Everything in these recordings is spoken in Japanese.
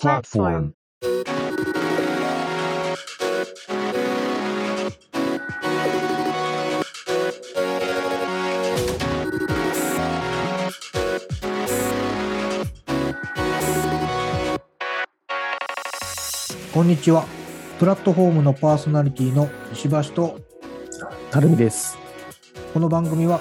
platform. こんにちは。プラットフォームのパーソナリティの石橋と、たるみです。この番組は、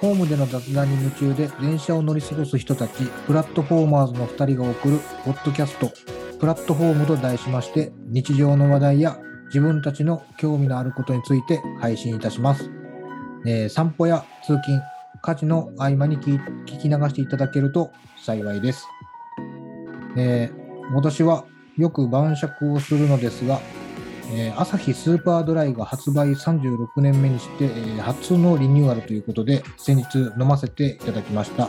ホームでの雑談に夢中で電車を乗り過ごす人たち、プラットフォーマーズの2人が送るポッドキャスト、プラットフォームと題しまして、日常の話題や自分たちの興味のあることについて配信いたします。えー散歩や通勤、家事の合間に聞き流していただけると幸いです。えー私はよく晩酌をするのですが、えー、アサヒスーパードライが発売36年目にして、えー初のリニューアルということで、先日飲ませていただきました。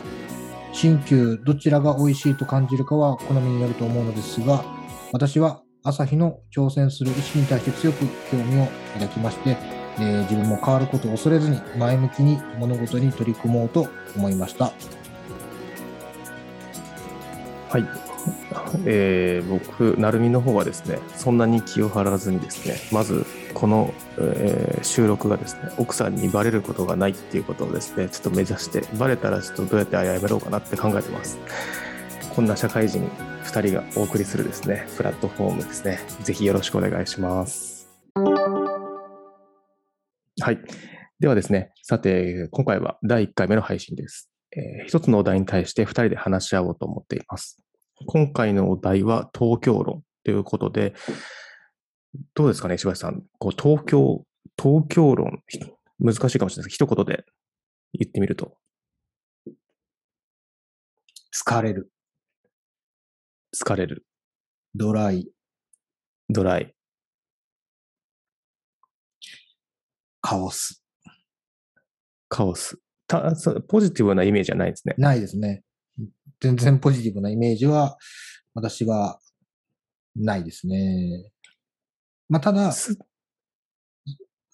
新旧どちらが美味しいと感じるかは好みによると思うのですが、私はアサヒの挑戦する意思に対して強く興味を抱きまして、えー自分も変わることを恐れずに前向きに物事に取り組もうと思いました。はい。えー僕、なるみの方はですね、そんなに気を張らずにですね、まず、この、えー収録がですね、奥さんにバレることがないっていうことをですね、ちょっと目指して、バレたらちょっとどうやって謝ろうかなって考えてます。こんな社会人2人がお送りするですね、プラットフォームですね、ぜひよろしくお願いします。はい。ではですね、さて、今回は第1回目の配信です。えー一つのお題に対して2人で話し合おうと思っています。今回のお題は東京論ということで、どうですかね、石橋さん。こう東京、東京論、ひ難しいかもしれないですけど、一言で言ってみると、疲れる、疲れる、ドライ、ドライ、カオス。カオス。たそうポジティブなイメージはないですね。ないですね。全然ポジティブなイメージは、私はないですね。まあ、ただ、す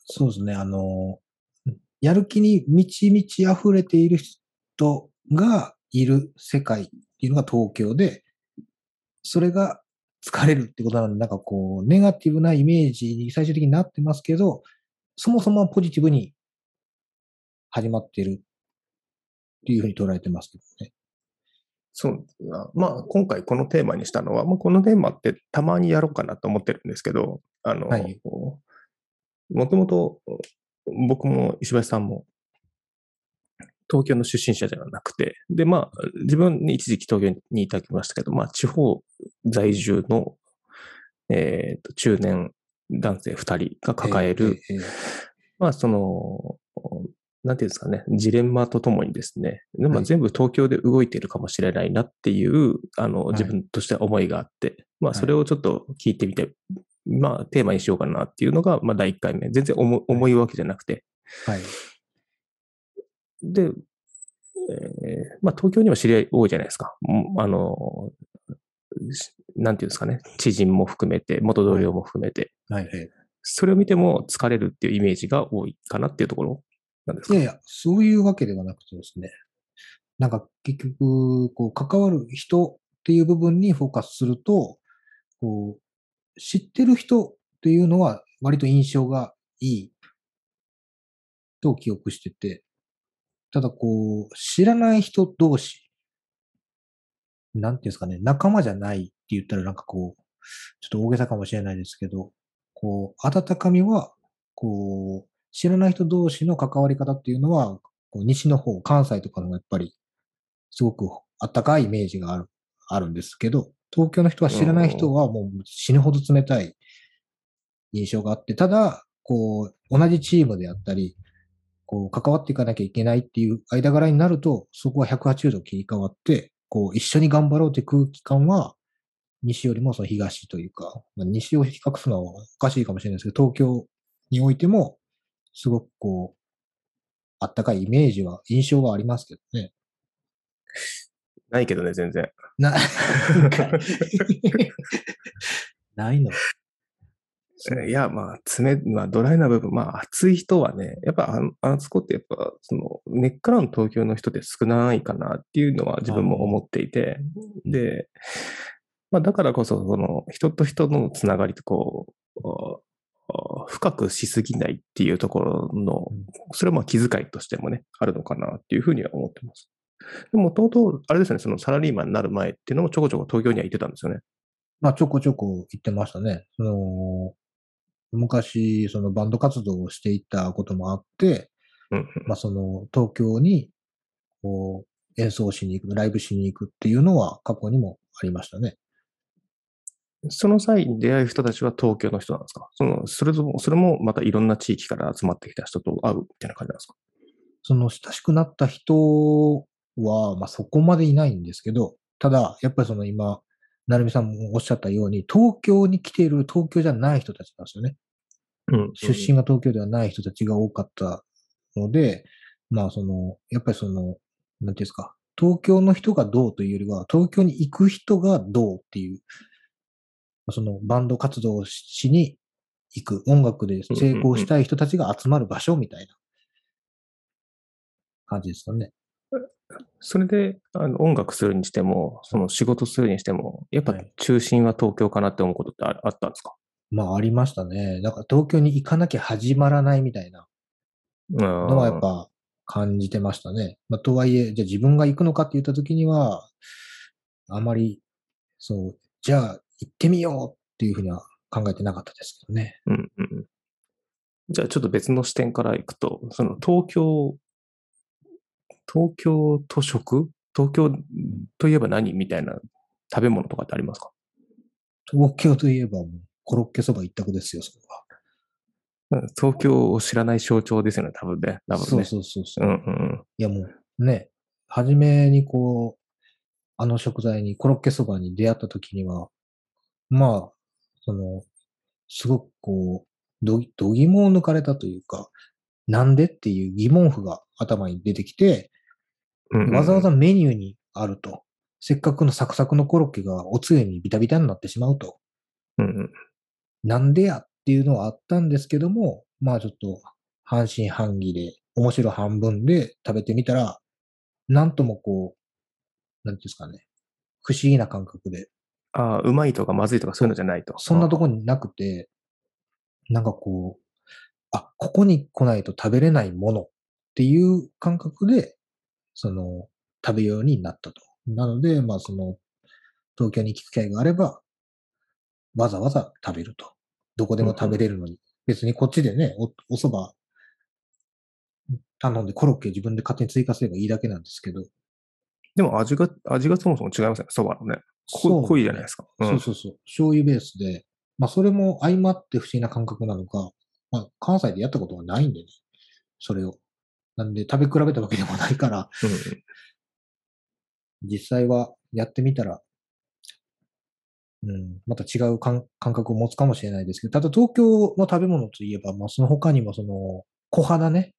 そうですね、あの、やる気に満ち満ち溢れている人がいる世界っていうのが東京で、それが疲れるってことなので、なんかこう、ネガティブなイメージに最終的になってますけど、そもそもポジティブに始まっているっていうふうに捉えてますけどね。そうあまあ、今回このテーマにしたのは、まあ、このテーマってたまにやろうかなと思ってるんですけど、あの、はい。もともと僕も石橋さんも東京の出身者ではなくて、で、まあ、自分に一時期東京にいただきましたけど、まあ、地方在住の、えーと中年男性二人が抱える、ええええまあ、その、なんていうんですかね、ジレンマとともにですね、でまあ、はい全部東京で動いているかもしれないなっていう、あの、い自分としては思いがあって、まあ、はいそれをちょっと聞いてみて、まあ、テーマにしようかなっていうのが、まあ、第1回目。全然重重いわけじゃなくて。はい。で、えーまあ、東京には知り合い多いじゃないですか。うんあの、しなんていうんですかね、知人も含めて、元同僚も含めて、はい。はいそれを見ても疲れるっていうイメージが多いかなっていうところなんですか？いやいや、そういうわけではなくてですね。なんか結局、こう、関わる人っていう部分にフォーカスすると、こう、知ってる人っていうのは割と印象がいいと記憶してて、ただこう、知らない人同士、なんていうんですかね、仲間じゃないって言ったらなんかこう、ちょっと大げさかもしれないですけど、こう、温かみは、こう、知らない人同士の関わり方っていうのは、こう西の方、関西とかのやっぱり、すごくあったかいイメージがある、あるんですけど、東京の人は知らない人はもう死ぬほど冷たい印象があって、ただ、こう、同じチームであったり、こう、関わっていかなきゃいけないっていう間柄になると、そこは180度切り替わって、こう、一緒に頑張ろうって空気感は、西よりもその東というか、まあ、西を比較するのはおかしいかもしれないですけど、東京においても、すごくこう、あったかいイメージは、印象はありますけどね。ないけどね、全然。な、ないの？いや、まあ、爪、まあ、ドライな部分、まあ、熱い人はね、やっぱ、あのあそこってやっぱ、その、根っからの東京の人って少ないかなっていうのは自分も思っていて、で、まあ、だからこそ、その人と人のつながりとこう、深くしすぎないっていうところのうん、それはまあ気遣いとしてもね、あるのかなっていうふうには思ってます。もともと、あれですね、そのサラリーマンになる前っていうのもちょこちょこ東京には行ってたんですよね。まあ、ちょこちょこ行ってましたね。その、昔、そのバンド活動をしていたこともあって、うんまあ、その、東京に、こう、演奏しに行く、ライブしに行くっていうのは過去にもありましたね。その際に出会う人たちは東京の人なんですか？そのそれとも、それもまたいろんな地域から集まってきた人と会うみたいな感じなんですか？その親しくなった人は、まあ、そこまでいないんですけど、ただ、やっぱりその今、成美さんもおっしゃったように、東京に来ている東京じゃない人たちなんですよね。うん。出身が東京ではない人たちが多かったので、まあその、やっぱりその、なんていうんですか、東京の人がどうというよりは、東京に行く人がどうっていう、そのバンド活動をしに行く、音楽で成功したい人たちが集まる場所みたいな感じですかね。それであの音楽するにしても、その仕事するにしても、やっぱはい中心は東京かなって思うことってああったんですか？まあありましたね。なんか東京に行かなきゃ始まらないみたいなののはやっぱ感じてましたね。まあ、とはいえ、じゃあ自分が行くのかって言った時には、あまり、そう、じゃあ行ってみようっていうふうには考えてなかったですけどね。うんうん。じゃあちょっと別の視点からいくと、その東京、東京と食？東京といえば何みたいな食べ物とかってありますか？東京といえばコロッケそば一択ですよ、それは。うん東京を知らない象徴ですよね、多分ね。多分ね。そうそうそうそうう。んうんいやもうね、初めにこう、あの食材にコロッケそばに出会った時には、まあ、その、すごくこう、ど、どぎもを抜かれたというか、なんでっていう疑問符が頭に出てきて、わざわざメニューにあると。せっかくのサクサクのコロッケがおつゆにビタビタになってしまうと。うんうんなんでやっていうのはあったんですけども、まあちょっと半信半疑で、面白半分で食べてみたら、なんともこう、なんていうんですかね、不思議な感覚で、ああ、うまいとかまずいとかそういうのじゃないと。そんなとこになくて、なんかこう、あ、ここに来ないと食べれないものっていう感覚で、その、食べようになったと。なので、まあその、東京に行く機会があれば、わざわざ食べると。どこでも食べれるのに。別にこっちでね、お、お蕎麦頼んでコロッケ自分で勝手に追加すればいいだけなんですけど。でも味が、味がそもそも違いますね、そばのね。濃いじゃないですか。うん。そうそうそう。醤油ベースで、まあそれも相まって不思議な感覚なのか、まあ関西でやったことがないんでね、それを。なんで食べ比べたわけでもないから、うん。うん実際はやってみたら、うん、また違う感感覚を持つかもしれないですけど、ただ東京の食べ物といえば、まあその他にもその、小肌ね、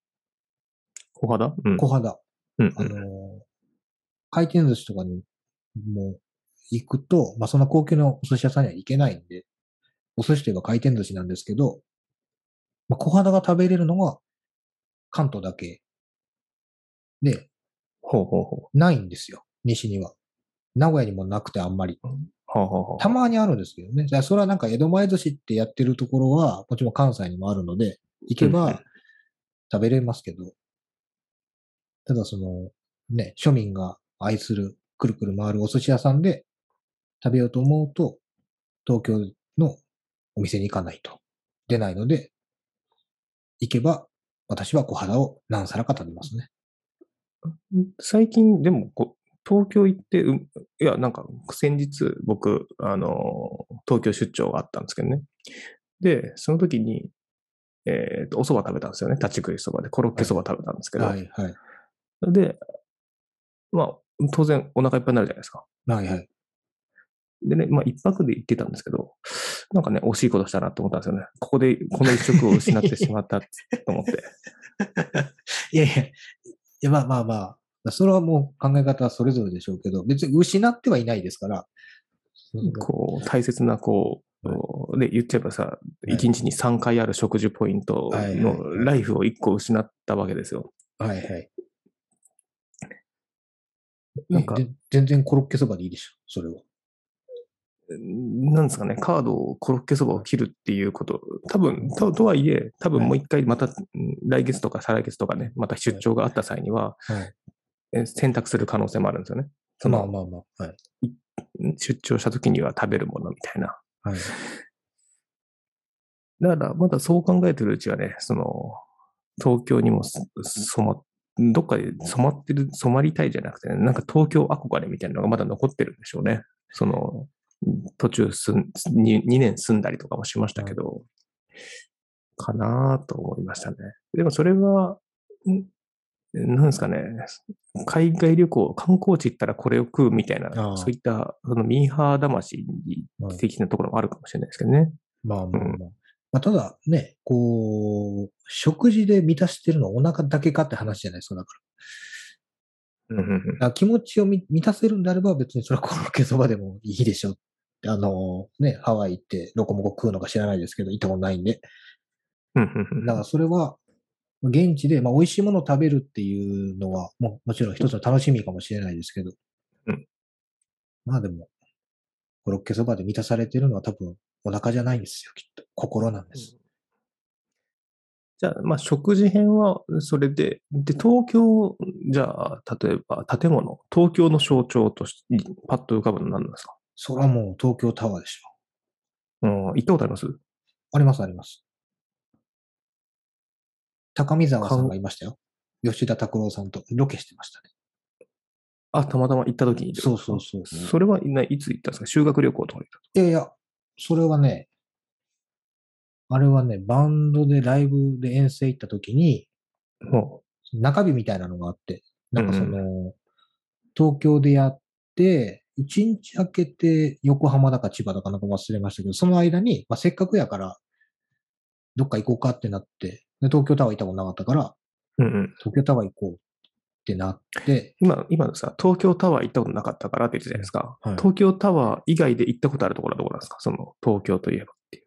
小肌？うん。小肌。うんあの、回転寿司とかにも行くと、まあそんな高級なお寿司屋さんには行けないんで、お寿司といえば回転寿司なんですけど、まあ小肌が食べれるのは関東だけで、ほうほうほないんですよ。西には。名古屋にもなくてあんまり。う。ほうほうほう。たまにあるんですけどね。じゃあそれはなんか江戸前寿司ってやってるところは、もちろん関西にもあるので、行けうんうんば食べれますけど、ただその、ね、庶民が愛するくるくる回るお寿司屋さんで食べようと思うと、東京のお店に行かないと出ないので、行けば私は小肌を何皿か食べますね。最近、でもこう、東京行って、うんいや、なんか、先日、僕、あの、東京出張があったんですけどね。で、その時に、えっと、お蕎麦食べたんですよね。立ち食いそばで、コロッケそば食べたんですけど。はい、はい。で、まあ、当然、お腹いっぱいになるじゃないですか。はい、はい。でね、まあ、一泊で行ってたんですけど、なんかね、惜しいことしたなと思ったんですよね。ここで、この一食を失ってしまったと思って。いやいや、いやまあまあまあ、それはもう考え方はそれぞれでしょうけど、別に失ってはいないですから。こう、大切な、こう、で、言っちゃえばさ、い一日に3回ある食事ポイントのはいライフを1個失ったわけですよ。はいはい。なんかで全然コロッケそばでいいでしょ、それは。なんですかね、カードをコロッケそばを切るっていうこと、多分ととはいえ、多分もう一回また、来月とか再来月とかね、また出張があった際には、選択する可能性もあるんですよね。そのまあまあまあ。はい。出張した時には食べるものみたいな。はい。だから、まだそう考えてるうちはね、その、東京にもす染ま、どっかで染まってる、染まりたいじゃなくて、ね、なんか東京憧れみたいなのがまだ残ってるんでしょうね。その、途中すん 2, 2年住んだりとかもしましたけど、かなと思いましたね。でもそれは、んなんですかね、海外旅行、観光地行ったらこれを食うみたいなそういったそのミーハー魂的なところもあるかもしれないですけどね。まあまあまあ。まあ、ただね、こう、食事で満たしてるのはお腹だけかって話じゃないですか。だか気持ちをみ満たせるんであれば別にそれはコロッケそばでもいいでしょ。あの、ね、ハワイ行ってロコモコ食うのか知らないですけど、行ったことないんで。うんうんうんだからそれは、現地で、まあ、美味しいものを食べるっていうのは、ももちろん一つの楽しみかもしれないですけど。うんまあでも、コロッケそばで満たされてるのは多分お腹じゃないんですよ、きっと。心なんです。じゃあ、まあ、食事編はそれで、で、東京、じゃあ、例えば建物、東京の象徴として、パッと浮かぶのは何なんですか？それはもう東京タワーでしょ。うん、行ったことあります？あります、あります。高見沢さんがいましたよ。吉田拓郎さんとロケしてましたね。あ、たまたま行った時に。そうそうそうそうそれはいないつ行ったんですか修学旅行とかでいやいや、それはね、あれはね、バンドでライブで遠征行った時に、中日みたいなのがあって、なんかそうんの、東京でやって、一日空けて横浜だか千葉だかなんか忘れましたけど、その間に、まあ、せっかくやから、どっか行こうかってなって、で東京タワー行ったことなかったから、う、うんうん。東京タワー行こうってなって、今、今のさ、東京タワー行ったことなかったからって言ってたじゃないですか。はい東京タワー以外で行ったことあるところはどこなんですか？その、東京といえばっていう。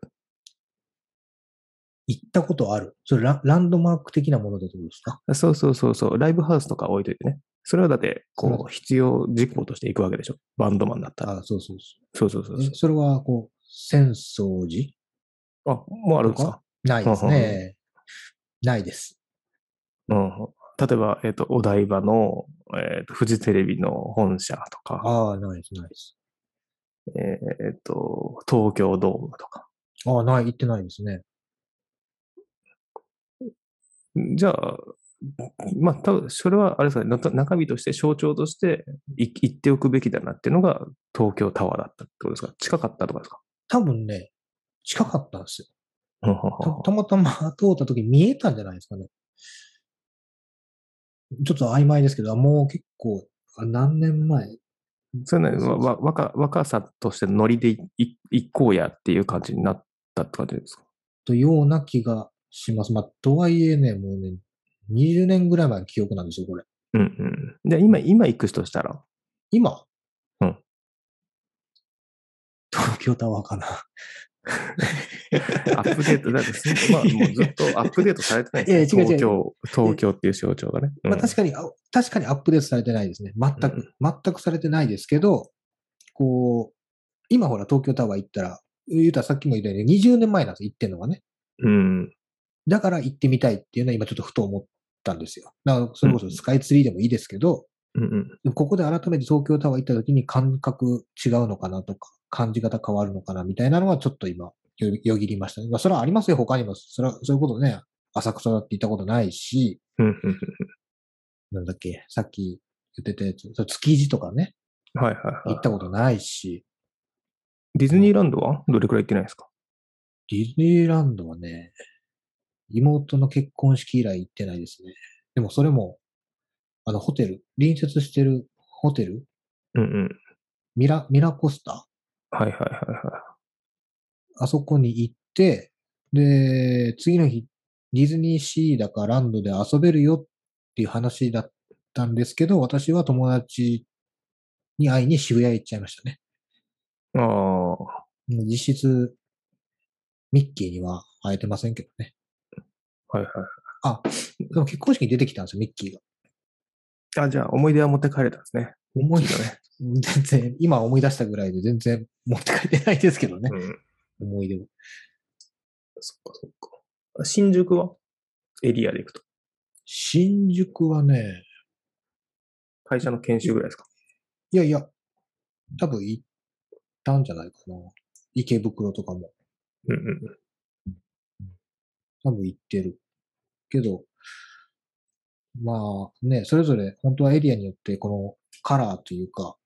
行ったことある？それラランドマーク的なものでどうですか？そうそうそうそう、ライブハウスとか置いといてね。それはだって、こう、必要事項として行くわけでしょ？バンドマンだったら。あそうそうそうそうそそうう。そえそれは、こう、浅草寺う。あ、もうあるんですか？ないですね。ないです。うん。例えば、えっ、と、お台場の、えっ、と、フジテレビの本社とか、ああ、ないです、ないです。えっ、と、東京ドームとか。ああ、ない、行ってないですね。じゃあ、まあ、多分それはあれですかね、な中身として象徴としてい言っておくべきだなっていうのが東京タワーだったってことですか？近かったとかですか？多分ね、近かったんですよ。たたまたま通った時見えたんじゃないですかね。ちょっと曖昧ですけど、もう結構、あ何年前？それね、わわ若若さとしてノリでいい行こうやっていう感じになったって感じですか？とような気がします。まあ、とはいえね、もうね、20年ぐらい前の記憶なんですよ、これ。うんうん。で、今、今行くとしたら、今？うん。東京タワーかな。アップデート、だってす、まあ、もうずっとアップデートされてないですね。いや違う違う東京、東京っていう象徴がね。まあ、確かに、あ確かにアップデートされてないですね。全く、全くされてないですけど、こう、今ほら東京タワー行ったら、言うたらさっきも言ったように20年前なんですよ、行ってんのがね。うん。だから行ってみたいっていうのは今ちょっとふと思ったんですよ。だからそれこそスカイツリーでもいいですけど、うんうん。ここで改めて東京タワー行った時に感覚違うのかなとか、感じ方変わるのかなみたいなのはちょっと今、よよぎりましたね。まあ、それはありますよ、他にも。それは、そういうことね、浅草だって行ったことないし、なんだっけ、さっき言ってたやつ、築地とかね、はいはいはい。行ったことないし、ディズニーランドはどれくらい行ってないですか？ディズニーランドはね、妹の結婚式以来行ってないですね。でもそれも、あの、ホテル、隣接してるホテル、うんうん。ミラ、ミラコスタ？はいはいはいはあそこに行って、で、次の日、ディズニーシーだかランドで遊べるよっていう話だったんですけど、私は友達に会いに渋谷行っちゃいましたね。い。ああ、実質、ミッキーには会えてませんけどね。はいはい。あ、でも結婚式に出てきたんですよ、ミッキーが。あ、じゃあ思い出は持って帰れたんですね。思いだね。全然、今思い出したぐらいで全然持って帰ってないですけどね。うん。思い出を。そっかそっか。新宿は？エリアで行くと。新宿はね、会社の研修ぐらいですか？いやいや、多分行ったんじゃないかな。池袋とかも。うんうん多分行ってる。けど、まあね、それぞれ本当はエリアによってこのカラーというか、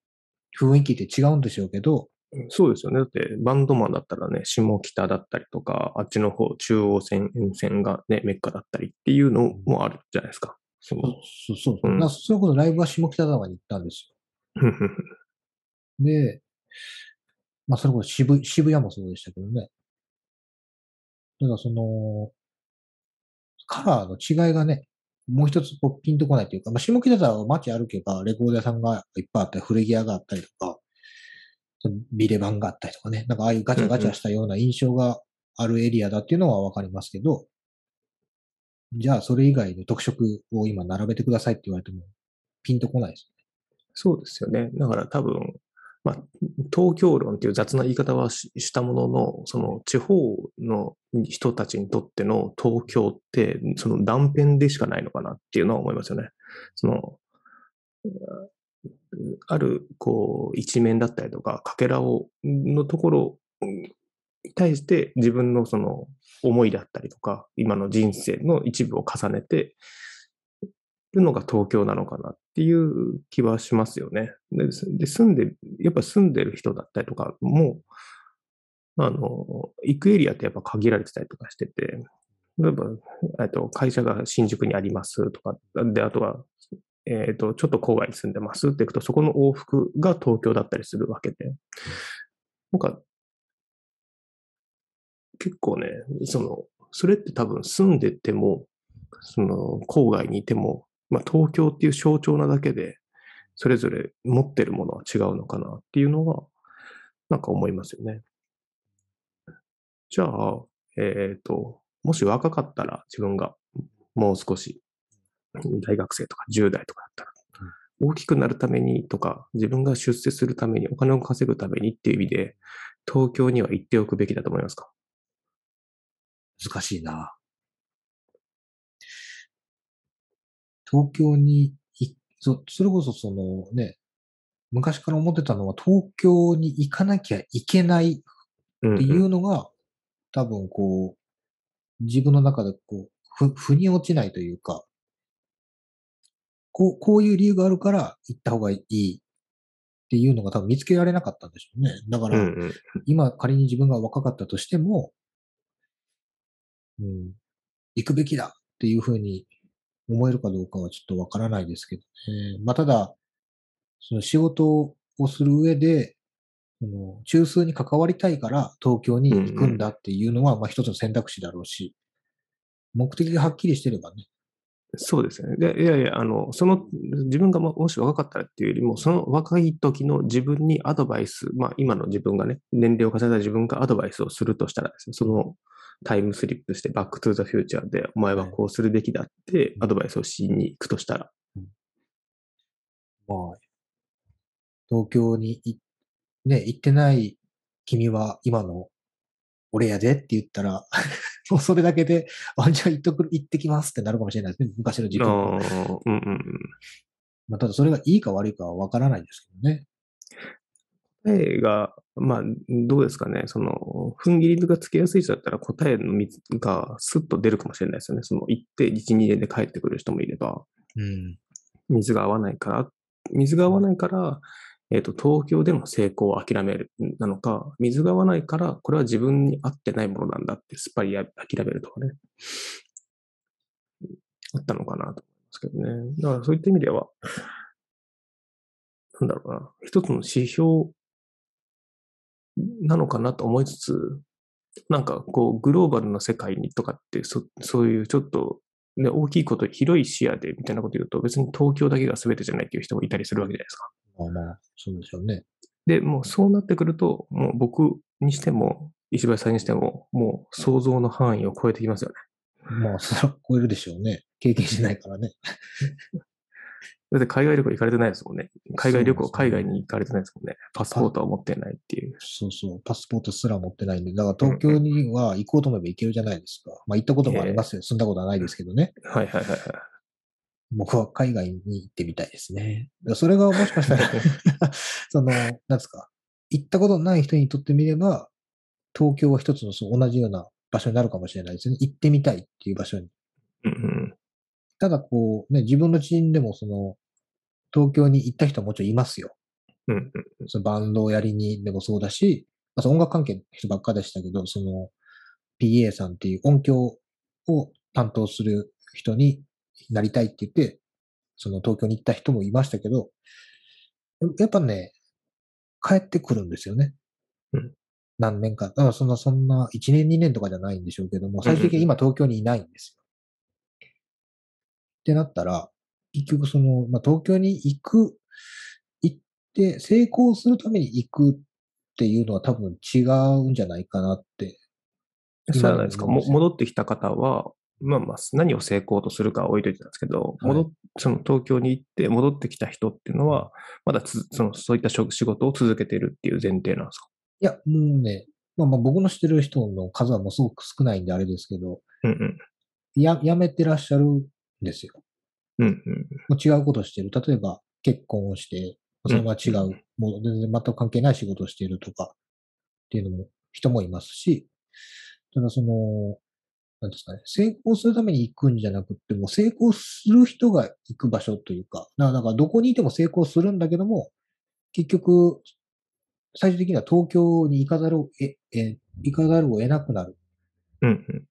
雰囲気って違うんでしょうけど、うん。そうですよね。だって、バンドマンだったらね、下北だったりとか、あっちの方、中央線、沿線がね、メッカだったりっていうのもあるじゃないですか。そうそうそう。うんだからそれこそライブは下北沢に行ったんですよ。で、まあそれこそ渋渋谷もそうでしたけどね。ただその、カラーの違いがね、もう一つこうピンとこないというか、まあ、下北沢は街歩けばレコード屋さんがいっぱいあったり、古着屋があったりとか、ビレバンがあったりとかね、なんかああいうガチャガチャしたような印象があるエリアだっていうのはわかりますけど、じゃあそれ以外の特色を今並べてくださいって言われてもピンとこないですね。そうですよね。だから多分、まあ、東京論っていう雑な言い方はしたものの、その地方の人たちにとっての東京って、その断片でしかないのかなっていうのは思いますよね。その、ある、こう、一面だったりとか、かけらを、のところに対して自分のその思いだったりとか、今の人生の一部を重ねて、るのが東京なのかなっていう気はしますよね。で、で住んで、やっぱ住んでる人だったりとかも、あの、行くエリアってやっぱ限られてたりとかしてて、例えば、えっと、会社が新宿にありますとか、で、あとは、えっと、ちょっと郊外に住んでますっていくと、そこの往復が東京だったりするわけで、なんか、結構ね、その、それって多分住んでても、その、郊外にいても、まあ、東京っていう象徴なだけで、それぞれ持ってるものは違うのかなっていうのは、なんか思いますよね。じゃあ、えっ、と、もし若かったら自分がもう少し大学生とか10代とかだったら、大きくなるためにとか、自分が出世するために、お金を稼ぐためにっていう意味で、東京には行っておくべきだと思いますか？難しいな。東京にい、そ、それこそそのね、昔から思ってたのは東京に行かなきゃいけないうんっていうのが、多分こう、自分の中でこう、ふ、腑に落ちないというか、こう、こういう理由があるから行った方がいいっていうのが多分見つけられなかったんでしょうね。だから、うんうん今仮に自分が若かったとしても、うん、行くべきだっていうふうに思えるかどうかはちょっとわからないですけどね。まあ、ただ、その仕事をする上で、その中枢に関わりたいから東京に行くんだっていうのは、まあ一つの選択肢だろうし、目的がはっきりしてればね。そうですよね。で、いやいや、あの、その、自分がももし若かったらっていうよりも、その若い時の自分にアドバイス、まあ今の自分がね、年齢を重ねた自分がアドバイスをするとしたらですね、そのタイムスリップしてバックトゥーザフューチャーで、お前はこうするべきだってアドバイスをしに行くとしたら、まあ、東京にい、ね、行ってない君は今の俺やでって言ったら、もうそれだけで、あ、じゃあ行っとく、行ってきますってなるかもしれないですね。昔の自分あは。ーうんうんうん。まあ、ただそれがいいか悪いかはわからないですけどね。答えが、まあ、どうですかね、その、踏ん切りがつけやすい人だったら答えの水がスッと出るかもしれないですよね。その、行って1、2年で帰ってくる人もいれば、うん。水が合わないから、水が合わないから、えっ、と、東京での成功を諦めるなのか、水が合わないから、これは自分に合ってないものなんだって、すっぱりや諦めるとかね。あったのかなと思いますけどね。だからそういった意味では、なんだろうな、一つの指標なのかなと思いつつ、なんかこう、グローバルな世界にとかって、そそういうちょっと、ね、大きいこと、広い視野でみたいなこと言うと、別に東京だけが全てじゃないっていう人もいたりするわけじゃないですか。まあまあ、そうでしょうね。で、もうそうなってくると、もう僕にしても、石橋さんにしても、もう想像の範囲を超えてきますよね。まあ、それは超えるでしょうね。経験しないからね。だって海外旅行行かれてないですもんね。海外旅行、海外に行かれてないですもんね。パスポートは持ってないっていう。そうそう、パスポートすら持ってないんで、だから東京には行こうと思えば行けるじゃないですか。まあ行ったこともありますよ。住んだことはないですけどね。はいはいはいはい。僕は海外に行ってみたいですね。それがもしかしたら、その、なんですか、行ったことない人にとってみれば、東京は一つのそう同じような場所になるかもしれないですね。行ってみたいっていう場所に。うんうん。ただこう、ね、自分の知人でもその、東京に行った人はもちろんいますよ。うんうん。そのバンドをやりにでもそうだし、まあ、その音楽関係の人ばっかでしたけど、その PA さんっていう音響を担当する人になりたいって言って、その東京に行った人もいましたけど、やっぱね、帰ってくるんですよね。うん何年か。だからそんな、そんな1年2年とかじゃないんでしょうけども、最終的に今東京にいないんですよ。ってなったら、結局その、まあ、東京に行く、行って成功するために行くっていうのは多分違うんじゃないかなって。そうじゃないですか。戻ってきた方は、まあまあ、何を成功とするかは置いといてたんですけど、はい戻っその東京に行って戻ってきた人っていうのは、まだつそのそういった職仕事を続けてるっていう前提なんですか？いや、もうね、まあまあ僕の知ってる人の数はもうすごく少ないんであれですけど、うんうん。や、やめてらっしゃるんですよ。うんうん。違うことをしてる。例えば結婚をして、そのまま違う、もう全然全く関係ない仕事をしているとかっていうのも人もいますし、ただその、なんですかね、成功するために行くんじゃなくっても、成功する人が行く場所というか、だからどこにいても成功するんだけども、結局、最終的には東京に行かざるをえ、え、行かざるを得なくなる。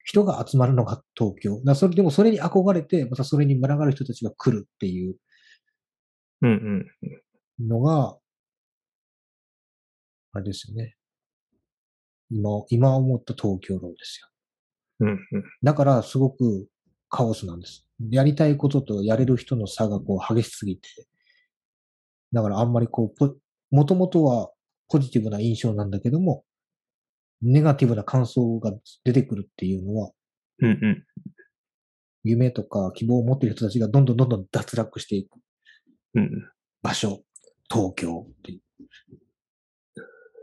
人が集まるのが東京。だそれでもそれに憧れて、またそれに群がる人たちが来るっていう。のが、あれですよね。今、今思った東京論ですよ。うんうん。だからすごくカオスなんです。やりたいこととやれる人の差がこう激しすぎて、だからあんまりこう、ポもともとはポジティブな印象なんだけども、ネガティブな感想が出てくるっていうのは、うんうん。夢とか希望を持っている人たちがどんどんどんどん脱落していくうんうん。場所、東京っていう。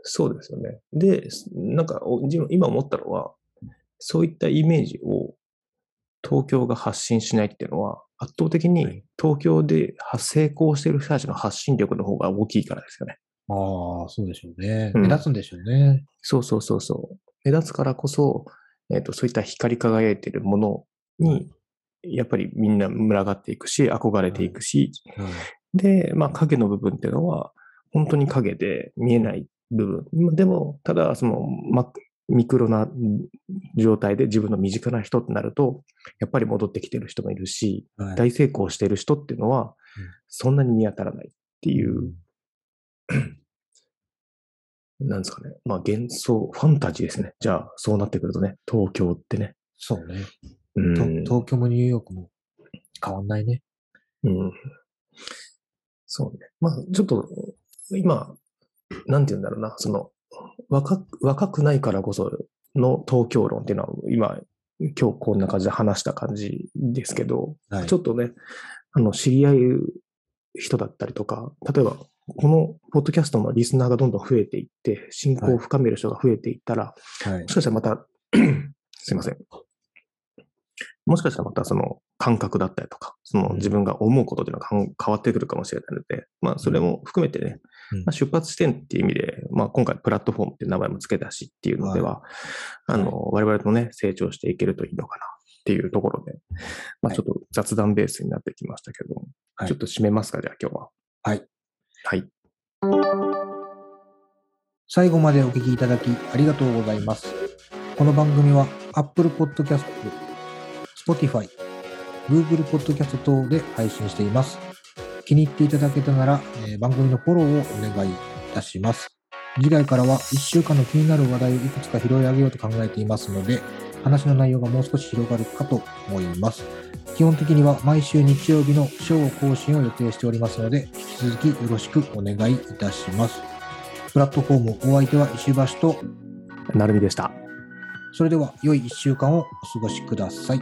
そうですよね。で、なんかお自分今思ったのは、そういったイメージを東京が発信しないっていうのは、圧倒的はにい東京で発成功している人たちの発信力の方が大きいからですよね。ああ、そうでしょうね。うん目立つんでしょうね。そうそうそうそう。目立つからこそ、えっ、と、そういった光り輝いているものに、やっぱりみんな群がっていくし、憧れていくし、で、まあ影の部分っていうのは、本当に影で見えない部分。まあでも、ただ、その、ま、ミクロな状態で自分の身近な人ってなると、やっぱり戻ってきてる人もいるし、はい大成功してる人っていうのはうん、そんなに見当たらないっていう、なんですかね。まあ幻想、ファンタジーですね。じゃあ、そうなってくるとね、東京ってね。そうね。うん。と東京もニューヨークも変わんないね。うん。そうね。まあ、ちょっと、今、なんて言うんだろうな、その、若く、若くないからこその東京論っていうのは、今、今日こんな感じで話した感じですけど、はいちょっとね、あの、知り合う人だったりとか、例えば、このポッドキャストのリスナーがどんどん増えていって、信仰を深める人が増えていったら、はい。もしかしたらまた、すいません。もしかしたらまたその感覚だったりとか、そのうん。自分が思うことっていうのが変わってくるかもしれないので、まあそれも含めてね、うん。まあ、出発地点っていう意味で、まあ今回プラットフォームっていう名前も付けたしっていうのでは、あの、我々もね、成長していけるといいのかなっていうところで、まあちょっと雑談ベースになってきましたけど、はい。ちょっと締めますか、じゃあ今日は。はい。はい。最後までお聞きいただきありがとうございます。この番組は Apple Podcast、Spotify、Google Podcast 等で配信しています。気に入っていただけたなら、えー番組のフォローをお願いいたします。次回からは1週間の気になる話題をいくつか拾い上げようと考えていますので、話の内容がもう少し広がるかと思います。基本的には毎週日曜日の正午更新を予定しておりますので、引き続きよろしくお願いいたします。プラットフォームお相手は石橋と、なるみでした。それでは良い1週間をお過ごしください。